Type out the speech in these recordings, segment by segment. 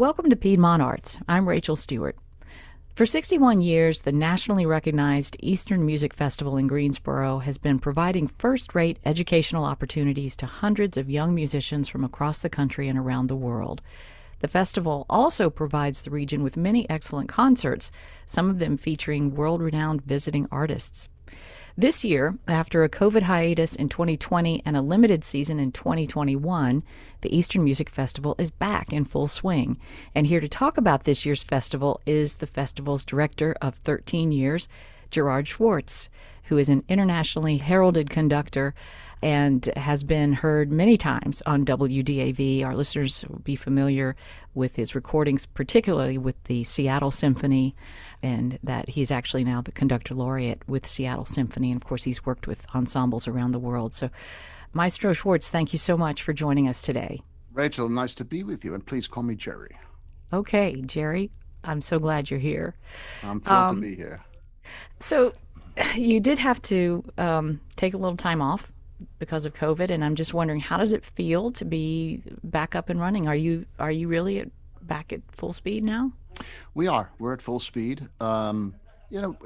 Welcome to Piedmont Arts. I'm Rachel Stewart. For 61 years, the nationally recognized Eastern Music Festival in Greensboro has been providing first rate educational opportunities to hundreds of young musicians from across the country and around the world. The festival also provides the region with many excellent concerts, some of them featuring world renowned visiting artists. This year, after a COVID hiatus in 2020 and a limited season in 2021, the Eastern Music Festival is back in full swing. And here to talk about this year's festival is the festival's director of 13 years, Gerard Schwartz, who is an internationally heralded conductor and has been heard many times on WDAV. Our listeners will be familiar with his recordings, particularly with the Seattle Symphony, and that he's actually now the conductor laureate with Seattle Symphony. And of course, he's worked with ensembles around the world. So, Maestro Schwartz, thank you so much for joining us today. Rachel, nice to be with you, and please call me Jerry. Okay, Jerry, I'm so glad you're here. I'm thrilled um, to be here. So, you did have to um, take a little time off because of COVID, and I'm just wondering how does it feel to be back up and running? Are you are you really at, back at full speed now? We are. We're at full speed. Um, you know,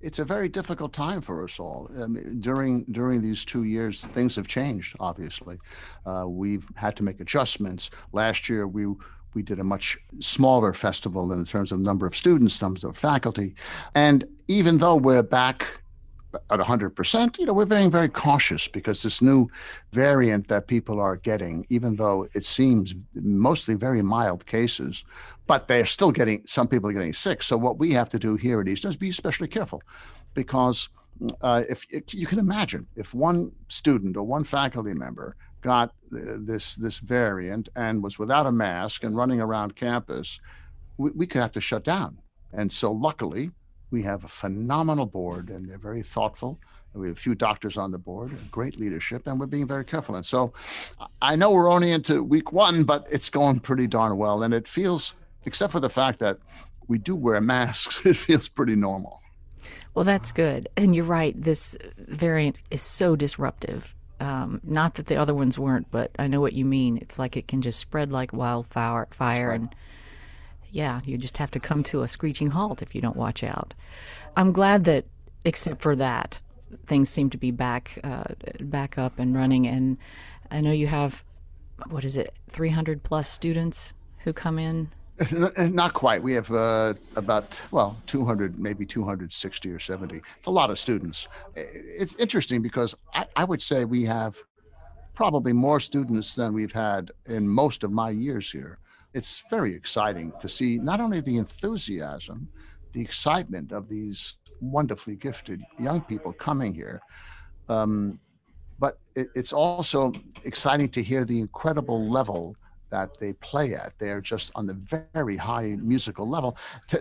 it's a very difficult time for us all. I mean, during during these two years, things have changed. Obviously, uh, we've had to make adjustments. Last year, we we did a much smaller festival in terms of number of students, numbers of faculty, and even though we're back at 100%, you know, we're being very cautious because this new variant that people are getting, even though it seems mostly very mild cases, but they're still getting, some people are getting sick. So what we have to do here at Eastern is be especially careful because uh, if you can imagine if one student or one faculty member got this this variant and was without a mask and running around campus, we, we could have to shut down. And so luckily, we have a phenomenal board, and they're very thoughtful. We have a few doctors on the board, great leadership, and we're being very careful. And so I know we're only into week one, but it's going pretty darn well. And it feels, except for the fact that we do wear masks, it feels pretty normal. Well, that's good. And you're right, this variant is so disruptive. Um, not that the other ones weren't, but I know what you mean. It's like it can just spread like wildfire fire right. and yeah, you just have to come to a screeching halt if you don't watch out. I'm glad that, except for that, things seem to be back uh, back up and running. And I know you have what is it, 300 plus students who come in. Not quite. We have uh, about well, 200, maybe 260 or 70. It's a lot of students. It's interesting because I, I would say we have probably more students than we've had in most of my years here it's very exciting to see not only the enthusiasm, the excitement of these wonderfully gifted young people coming here, um, but it, it's also exciting to hear the incredible level that they play at. They're just on the very high musical level.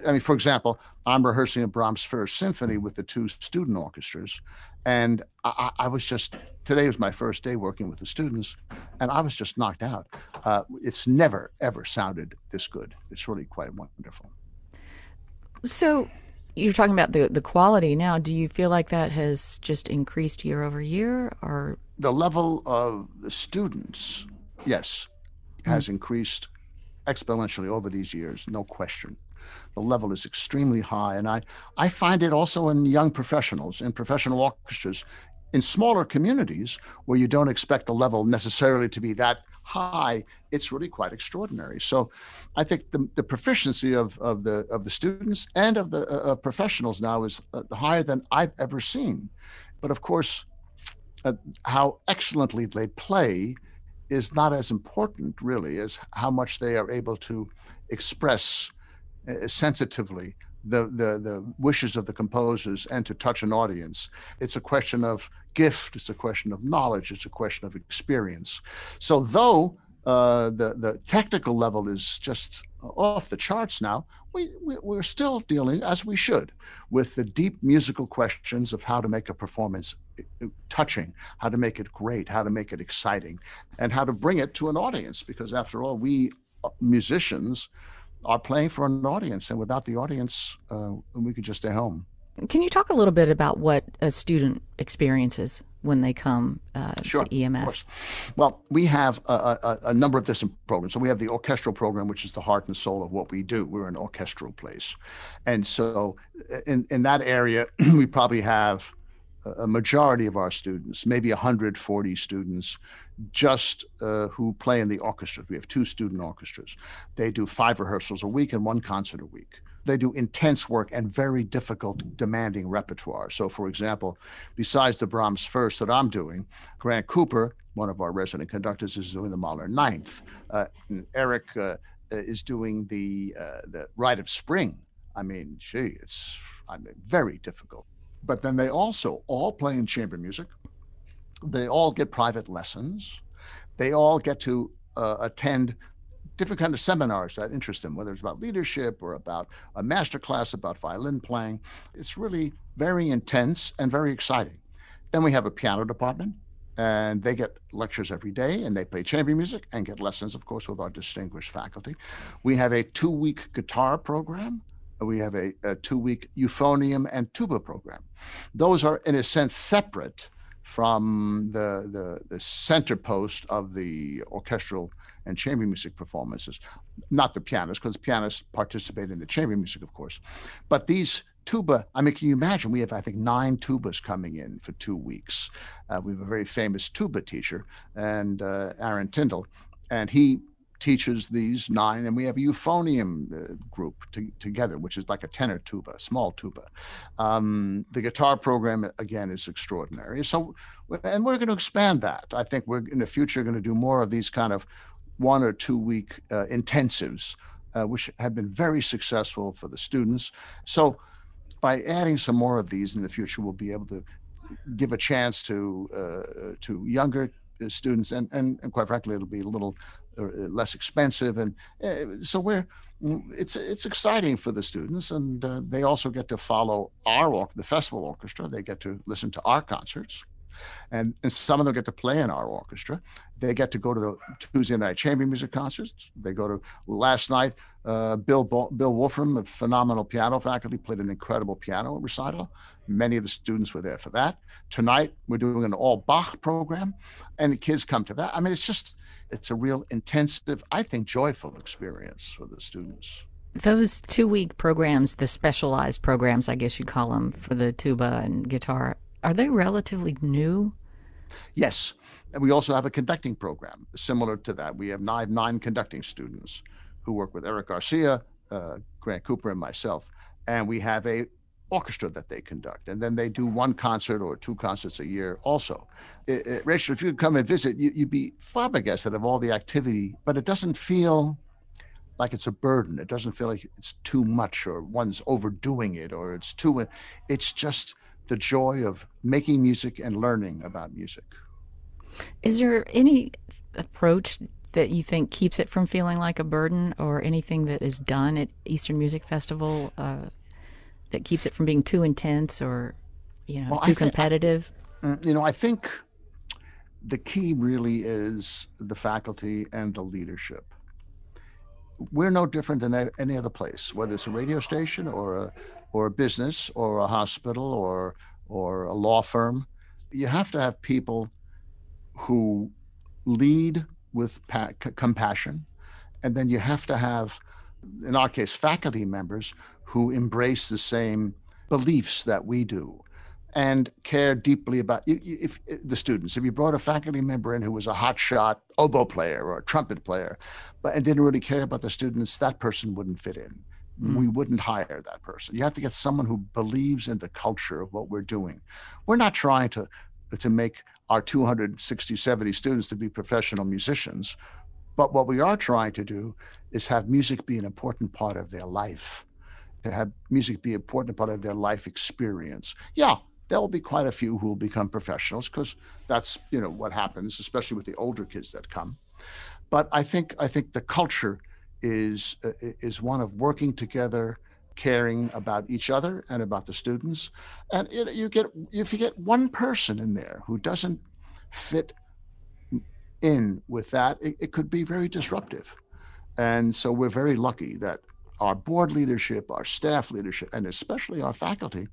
I mean, for example, I'm rehearsing a Brahms First Symphony with the two student orchestras, and I, I, was just today was my first day working with the students, and I was just knocked out. Uh, it's never ever sounded this good. It's really quite wonderful. So. You're talking about the the quality now. Do you feel like that has just increased year over year, or the level of the students? Yes, has mm. increased exponentially over these years, no question. The level is extremely high. And I, I find it also in young professionals, in professional orchestras, in smaller communities where you don't expect the level necessarily to be that high, it's really quite extraordinary. So I think the, the proficiency of, of, the, of the students and of the uh, professionals now is uh, higher than I've ever seen. But of course, uh, how excellently they play is not as important really as how much they are able to express uh, sensitively the, the, the wishes of the composers and to touch an audience. It's a question of gift, it's a question of knowledge, it's a question of experience. So, though uh, the, the technical level is just off the charts now, we, we, we're still dealing, as we should, with the deep musical questions of how to make a performance touching, how to make it great, how to make it exciting, and how to bring it to an audience. Because after all, we uh, musicians are playing for an audience, and without the audience, uh, we could just stay home. Can you talk a little bit about what a student experiences when they come uh, sure, to EMF? Well, we have a, a, a, number of different programs. So we have the orchestral program, which is the heart and soul of what we do. We're an orchestral place. And so in, in that area, we probably have a majority of our students, maybe 140 students, just uh, who play in the orchestras. We have two student orchestras. They do five rehearsals a week and one concert a week. They do intense work and very difficult, demanding repertoire. So, for example, besides the Brahms first that I'm doing, Grant Cooper, one of our resident conductors, is doing the Mahler Ninth. Uh, Eric uh, is doing the uh, the Rite of Spring. I mean, gee, it's I mean, very difficult but then they also all play in chamber music. They all get private lessons. They all get to uh, attend different kind of seminars that interest them, whether it's about leadership or about a master class about violin playing. It's really very intense and very exciting. Then we have a piano department, and they get lectures every day, and they play chamber music and get lessons, of course, with our distinguished faculty. We have a two-week guitar program we have a, a two week euphonium and tuba program. Those are, in a sense, separate from the, the, the center post of the orchestral and chamber music performances. Not the pianists, because pianists participate in the chamber music, of course. But these tuba, I mean, can you imagine? We have, I think, nine tubas coming in for two weeks. Uh, we have a very famous tuba teacher, and uh, Aaron Tindall, and he teaches these nine, and we have a euphonium uh, group to, together, which is like a tenor tuba, small tuba. Um, the guitar program again is extraordinary. So, and we're going to expand that. I think we're in the future going to do more of these kind of one or two week uh, intensives, uh, which have been very successful for the students. So, by adding some more of these in the future, we'll be able to give a chance to uh, to younger students, and, and, and quite frankly, it'll be a little uh, less expensive, and uh, so we're it's it's exciting for the students, and uh, they also get to follow our the festival orchestra. They get to listen to our concerts. And, and some of them get to play in our orchestra. They get to go to the Tuesday night chamber music concerts. They go to last night. Uh, Bill Bill Wolfram, a phenomenal piano faculty, played an incredible piano recital. Many of the students were there for that. Tonight we're doing an all Bach program, and the kids come to that. I mean, it's just it's a real intensive, I think, joyful experience for the students. Those two week programs, the specialized programs, I guess you'd call them, for the tuba and guitar, are they relatively new? Yes. And we also have a conducting program similar to that. We have nine, nine conducting students who work with Eric Garcia, uh, Grant Cooper, and myself. And we have a orchestra that they conduct. And then they do one concert or two concerts a year also. It, it, Rachel, if you could come and visit, you, would be flabbergasted of all the activity, but it doesn't feel like it's a burden. It doesn't feel like it's too much or one's overdoing it or it's too, it's just the joy of making music and learning about music. Is there any approach that you think keeps it from feeling like a burden or anything that is done at Eastern Music Festival uh, that keeps it from being too intense or you know well, too competitive? Mm, you know, I think the key really is the faculty and the leadership. We're no different than any other place, whether it's a radio station or a or a business or a hospital or or a law firm. You have to have people who lead with pa- compassion, and then you have to have, in our case, faculty members who embrace the same beliefs that we do and care deeply about if, if, if, the students. If you brought a faculty member in who was a hotshot oboe player or a trumpet player, but and didn't really care about the students, that person wouldn't fit in. Mm. We wouldn't hire that person. You have to get someone who believes in the culture of what we're doing. We're not trying to to make our 260, 70 students to be professional musicians, but what we are trying to do is have music be an important part of their life to have music be an important part of their life experience. Yeah, there will be quite a few who will become professionals because that's you know what happens, especially with the older kids that come. But I think I think the culture is uh, is one of working together, caring about each other and about the students. And it, you get if you get one person in there who doesn't fit in with that, it, it could be very disruptive. And so we're very lucky that our board leadership, our staff leadership, and especially our faculty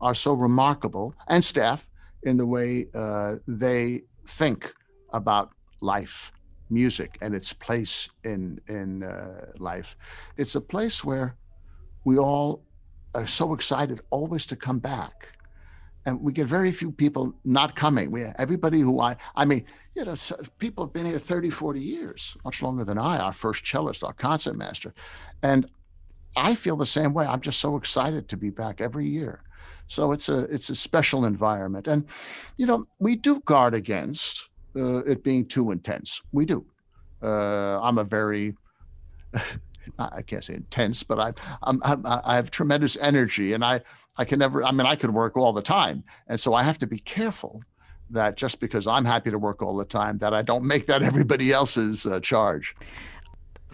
are so remarkable, and staff in the way uh, they think about life, music, and its place in in uh, life. It's a place where we all are so excited always to come back and we get very few people not coming. We everybody who I I mean, you know, people have been here 30, 40 years, much longer than I, our first cellist, our concert master. And I feel the same way. I'm just so excited to be back every year. So it's a it's a special environment. And you know, we do guard against uh, it being too intense. We do. Uh, I'm a very I can't say intense, but I, I'm, I'm, i have tremendous energy, and I, I can never. I mean, I could work all the time, and so I have to be careful that just because I'm happy to work all the time, that I don't make that everybody else's uh, charge.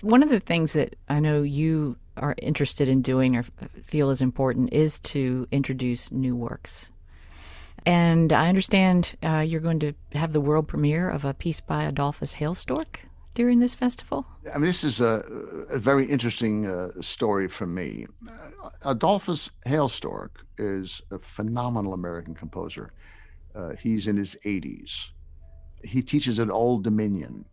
One of the things that I know you are interested in doing or feel is important is to introduce new works. And I understand uh, you're going to have the world premiere of a piece by Adolphus Hailstork during this festival? I mean, this is a, a very interesting uh, story for me. Uh, Adolphus Hailstork is a phenomenal American composer. Uh, he's in his 80s. He teaches at Old Dominion.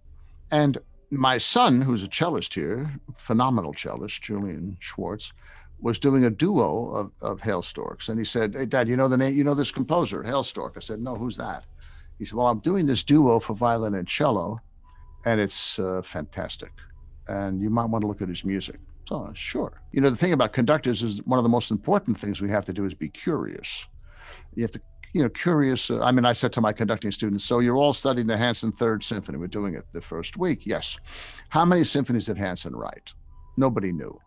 And my son, who's a cellist here, phenomenal cellist, Julian Schwartz, was doing a duo of, of Hailstorks. And he said, Hey, Dad, you know the name, you know this composer, Hailstork? I said, No, who's that? He said, Well, I'm doing this duo for violin and cello and it's uh, fantastic. And you might want to look at his music. So, sure. You know, the thing about conductors is one of the most important things we have to do is be curious. You have to, you know, curious. Uh, I mean, I said to my conducting students, so you're all studying the Hanson Third Symphony. We're doing it the first week. Yes. How many symphonies did Hanson write? Nobody knew.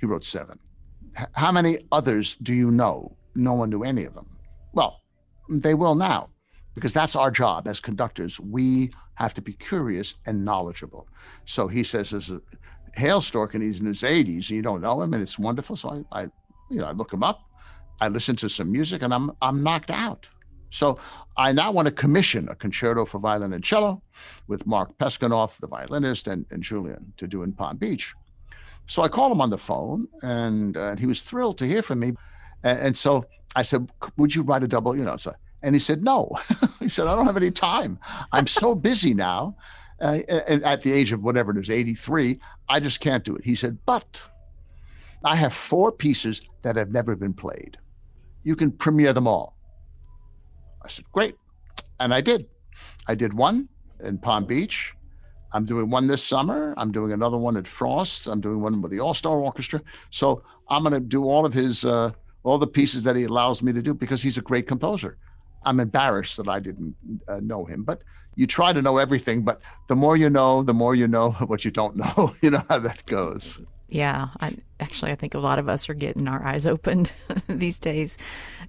He wrote seven. How many others do you know? No one knew any of them. Well, they will now because that's our job as conductors. We have to be curious and knowledgeable. So he says there's a Hailstork and he's in his 80s and you don't know him and it's wonderful. So I, I you know, I look him up, I listen to some music and I'm I'm knocked out. So I now want to commission a concerto for violin and cello with Mark Peskanov, the violinist, and, and Julian to do in Palm Beach. So I called him on the phone and, uh, he was thrilled to hear from me. And, and, so I said, would you write a double, you know, so and he said, No. he said, I don't have any time. I'm so busy now. Uh, at the age of whatever it is, 83, I just can't do it. He said, But I have four pieces that have never been played. You can premiere them all. I said, Great. And I did. I did one in Palm Beach. I'm doing one this summer. I'm doing another one at Frost. I'm doing one with the All Star Orchestra. So I'm going to do all of his, uh, all the pieces that he allows me to do because he's a great composer. I'm embarrassed that I didn't uh, know him. But you try to know everything, but the more you know, the more you know what you don't know. you know how that goes. Yeah, I, actually, I think a lot of us are getting our eyes opened these days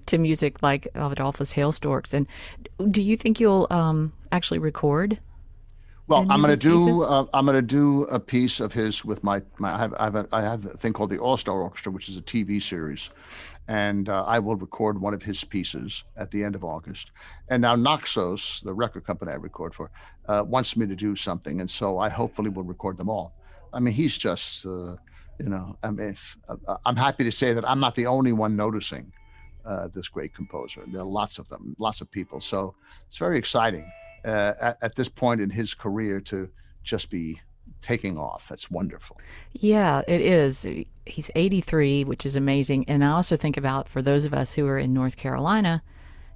to music like Adolphus Hailstorks. And do you think you'll um, actually record? Well, I'm going to do uh, I'm going to do a piece of his with my, my I have I have, a, I have a thing called the All Star Orchestra, which is a TV series, and uh, I will record one of his pieces at the end of August. And now Naxos, the record company I record for, uh, wants me to do something, and so I hopefully will record them all. I mean, he's just, uh, you know, I mean, I'm happy to say that I'm not the only one noticing uh, this great composer. There are lots of them, lots of people. So it's very exciting uh, at, at this point in his career to just be taking off. That's wonderful. Yeah, it is. He's 83, which is amazing. And I also think about for those of us who are in North Carolina,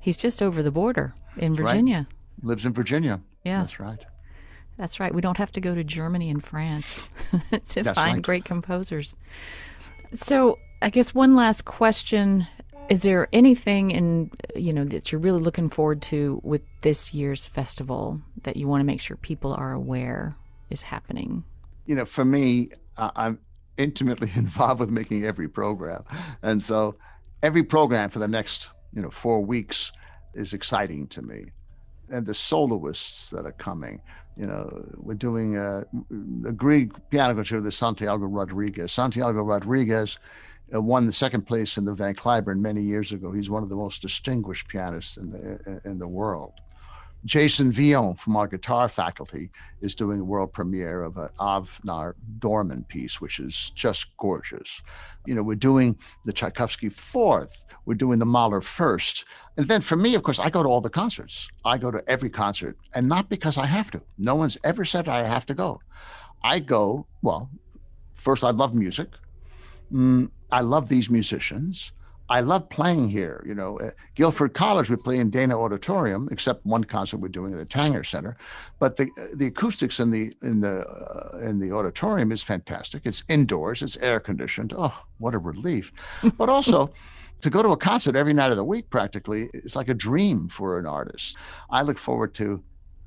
he's just over the border in Virginia. Right. Lives in Virginia. Yeah. That's right. That's right. We don't have to go to Germany and France to That's find right. great composers. So, I guess one last question is there anything in you know that you're really looking forward to with this year's festival that you want to make sure people are aware is happening? You know, for me, I'm intimately involved with making every program. And so every program for the next, you know, four weeks is exciting to me. And the soloists that are coming, you know, we're doing a, a Grieg piano concerto with Santiago Rodriguez. Santiago Rodriguez uh, won the second place in the Van Cliburn many years ago. He's one of the most distinguished pianists in the in the world. Jason Villon from our guitar faculty is doing a world premiere of an Avner Dorman piece, which is just gorgeous. You know, we're doing the Tchaikovsky fourth, we're doing the Mahler first. And then for me, of course, I go to all the concerts. I go to every concert, and not because I have to. No one's ever said I have to go. I go, well, first, I love music. Mm, I love these musicians. I love playing here. You know, at Guilford College, we play in Dana Auditorium, except one concert we're doing at the Tanger Center. But the the acoustics in the in the uh, in the auditorium is fantastic. It's indoors. It's air conditioned. Oh, what a relief! but also. to go to a concert every night of the week practically is like a dream for an artist. I look forward to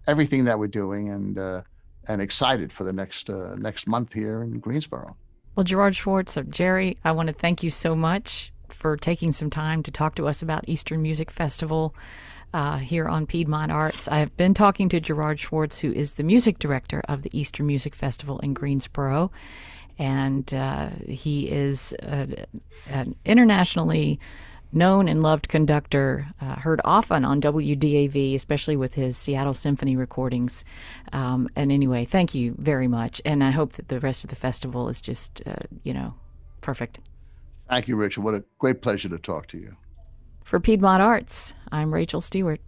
everything that we're doing and uh, and excited for the next uh, next month here in Greensboro. Well, Gerard Schwartz, or Jerry, I want to thank you so much for taking some time to talk to us about Eastern Music Festival. Uh, here on Piedmont Arts. I have been talking to Gerard Schwartz, who is the music director of the Eastern Music Festival in Greensboro. And uh, he is a, an internationally known and loved conductor, uh, heard often on WDAV, especially with his Seattle Symphony recordings. Um, and anyway, thank you very much. And I hope that the rest of the festival is just, uh, you know, perfect. Thank you, Richard. What a great pleasure to talk to you. For Piedmont Arts, I'm Rachel Stewart.